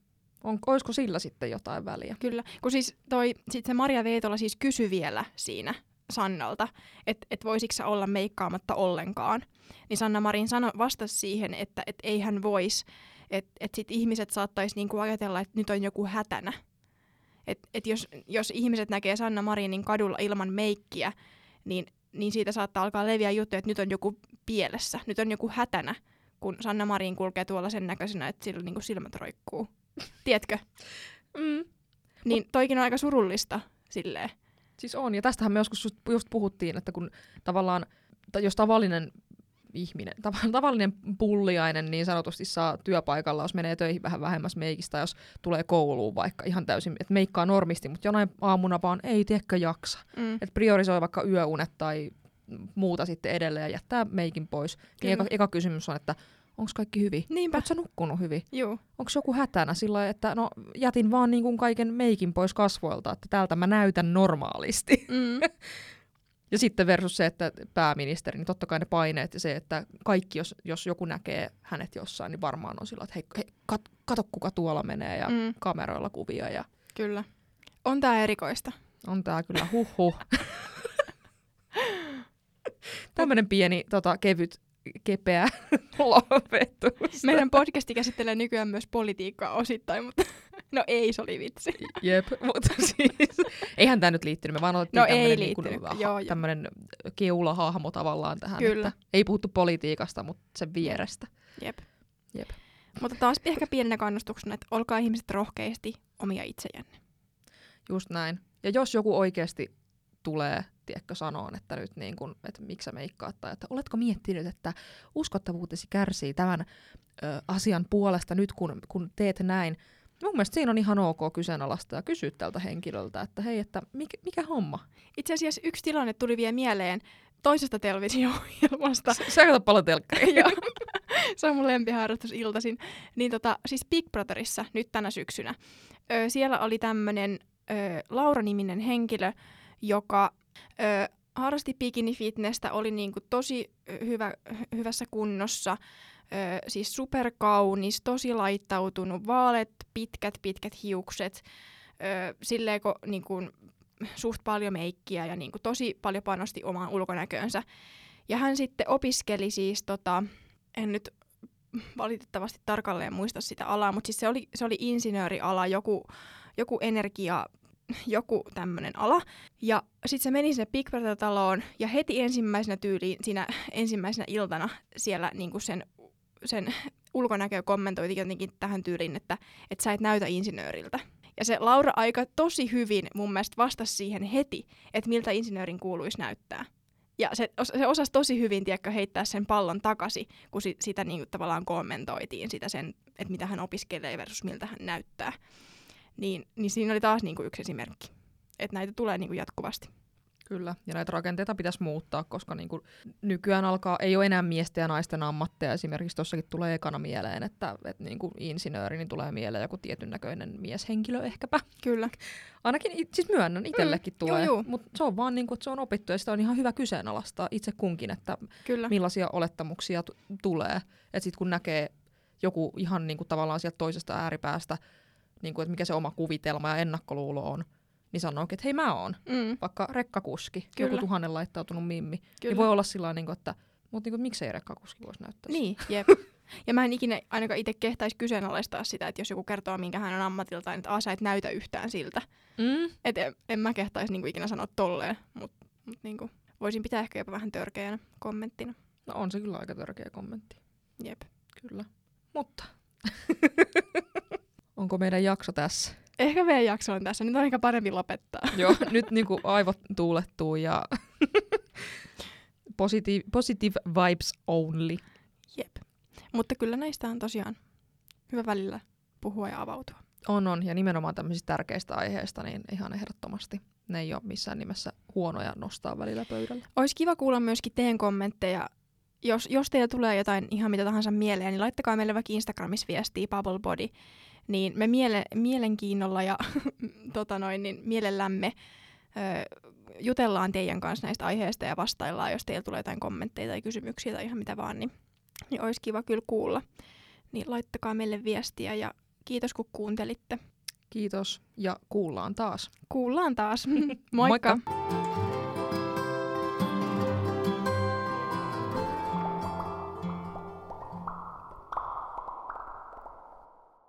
On, olisiko sillä sitten jotain väliä? Kyllä, kun siis toi, sit se Maria Veetola siis kysyi vielä siinä Sannalta, että et voisiko sä olla meikkaamatta ollenkaan. Niin Sanna Marin sano, vastasi siihen, että et ei hän voisi, että et sit ihmiset saattaisi niinku ajatella, että nyt on joku hätänä. Että et jos, jos ihmiset näkee Sanna Marinin kadulla ilman meikkiä, niin, niin siitä saattaa alkaa leviä juttuja, että nyt on joku pielessä, nyt on joku hätänä, kun Sanna Marin kulkee tuolla sen näköisenä, että sillä niin silmät roikkuu. Tiedätkö? Mm. Niin toikin on aika surullista silleen. Siis on, ja tästähän me joskus just, puhuttiin, että kun tavallaan, jos tavallinen ihminen, tav- tavallinen pulliainen niin sanotusti saa työpaikalla, jos menee töihin vähän vähemmäs meikistä, jos tulee kouluun vaikka ihan täysin, että meikkaa normisti, mutta jonain aamuna vaan ei tiedäkö jaksa. Mm. Että priorisoi vaikka yöunet tai muuta sitten edelleen ja jättää meikin pois. Niin eka, eka kysymys on, että onko kaikki hyvin? Niinpä. Oletko nukkunut hyvin? Joo. Onko joku hätänä sillä että no jätin vaan niin kuin kaiken meikin pois kasvoilta, että täältä mä näytän normaalisti. Mm. Ja sitten versus se, että pääministeri, niin totta kai ne paineet ja se, että kaikki, jos, jos joku näkee hänet jossain, niin varmaan on sillä, että hei, hei kat, kato kuka tuolla menee ja Mm. kameroilla kuvia ja Kyllä. On tää erikoista. on tää kyllä huhhuh. Tämmönen pieni tota, kevyt, kepeä lopetus. Meidän podcasti käsittelee nykyään myös politiikkaa osittain, mutta no ei, se oli vitsi. Jep, mutta siis eihän tämä nyt liittynyt, me vaan otettiin No niin joo, joo. tämmönen keulahahmo tavallaan tähän, Kyllä. että ei puhuttu politiikasta, mutta sen vierestä. Jep. Jep. Mutta taas ehkä pienenä kannustuksena, että olkaa ihmiset rohkeasti omia itsejänne. Just näin. Ja jos joku oikeasti tulee, tiedätkö, sanoon, että nyt niin kun, että miksi sä meikkaat, tai että oletko miettinyt, että uskottavuutesi kärsii tämän ö, asian puolesta nyt, kun, kun teet näin. Mun mielestä siinä on ihan ok kyseenalaista ja kysyä tältä henkilöltä, että hei, että mikä, mikä homma? Itse asiassa yksi tilanne tuli vielä mieleen toisesta televisio-ohjelmasta. Sä katsot paljon telkkaria. Joo. Se on mun lempiharrastus iltaisin. Niin tota, siis Big Brotherissa nyt tänä syksynä. Ö, siellä oli tämmönen ö, Laura-niminen henkilö, joka ö, harrasti bikini-fitnessä, oli niinku tosi hyvä, hy- hyvässä kunnossa, ö, siis superkaunis, tosi laittautunut, vaaleat, pitkät, pitkät hiukset, ö, silleen ko, niinku, suht paljon meikkiä ja niinku, tosi paljon panosti omaan ulkonäköönsä. Ja hän sitten opiskeli siis, tota, en nyt valitettavasti tarkalleen muista sitä alaa, mutta siis se oli, se oli insinööriala, joku, joku energia, joku tämmöinen ala. Ja sitten se meni sinne Big Brother-taloon ja heti ensimmäisenä tyyliin siinä ensimmäisenä iltana siellä niinku sen, sen ulkonäkö kommentoiti jotenkin tähän tyyliin, että, että sä et näytä insinööriltä. Ja se Laura aika tosi hyvin mun mielestä vastasi siihen heti, että miltä insinöörin kuuluisi näyttää. Ja se, se osasi tosi hyvin tiedätkö, heittää sen pallon takaisin, kun si- sitä niin kuin, tavallaan kommentoitiin, sitä sen, että mitä hän opiskelee versus miltä hän näyttää. Niin, niin siinä oli taas niin kuin yksi esimerkki, että näitä tulee niin kuin jatkuvasti. Kyllä, ja näitä rakenteita pitäisi muuttaa, koska niin kuin nykyään alkaa, ei ole enää miesten ja naisten ammatteja. Esimerkiksi tuossakin tulee ekana mieleen, että, että niin kuin insinööri, niin tulee mieleen joku tietyn näköinen mieshenkilö ehkäpä. Kyllä. Ainakin, it- siis myönnän, itsellekin Mm, tulee. Mutta se on vaan niin kuin, että se on opittu ja sitä on ihan hyvä kyseenalaistaa itse kunkin, että Kyllä. millaisia olettamuksia t- tulee. Että sitten kun näkee joku ihan niin kuin tavallaan sieltä toisesta ääripäästä, niin kuin, että mikä se oma kuvitelma ja ennakkoluulo on, niin sanookin, että hei mä oon Mm, vaikka rekkakuski, Kyllä. joku tuhannen laittautunut mimmi, kyllä. niin voi olla sillä tavalla, että mutta niin kuin, miksei rekkakuski voisi näyttää Niin, jep. Ja mä en ikinä ainakaan itse kehtaisi kyseenalaistaa sitä, että jos joku kertoo, minkä hän on ammatiltaan, että a, sä et näytä yhtään siltä. Mm. Et en, en mä kehtaisi niinku ikinä sanoa tolleen, mutta mut niinku, voisin pitää ehkä jopa vähän törkeänä kommenttina. No on se kyllä aika törkeä kommentti, Jep. kyllä. Mutta onko meidän jakso tässä? Ehkä meidän jakso on tässä. Nyt on ehkä parempi lopettaa. Joo, nyt niinku aivot tuulettuu ja positive, positive vibes only. Jep. Mutta kyllä näistä on tosiaan hyvä välillä puhua ja avautua. On, on. Ja nimenomaan tämmöisistä tärkeistä aiheista, niin ihan ehdottomasti. Ne ei ole missään nimessä huonoja nostaa välillä pöydälle. Olisi kiva kuulla myöskin teidän kommentteja. Jos, jos teillä tulee jotain ihan mitä tahansa mieleen, niin laittakaa meille vaikka Instagramissa viestiä Bubble Body. Niin me miele, mielenkiinnolla ja tota noin, niin mielellämme ö, jutellaan teidän kanssa näistä aiheista ja vastaillaan, jos teillä tulee jotain kommentteja tai kysymyksiä tai ihan mitä vaan, niin, niin olisi kiva kyllä kuulla. Niin laittakaa meille viestiä ja kiitos kun kuuntelitte. Kiitos ja kuullaan taas. Kuullaan taas. Moikka! Moikka.